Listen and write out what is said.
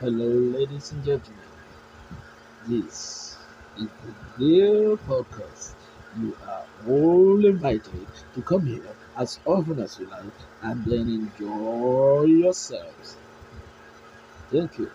Hello, ladies and gentlemen. This is the Dear Podcast. You are all invited to come here as often as you like and then enjoy yourselves. Thank you.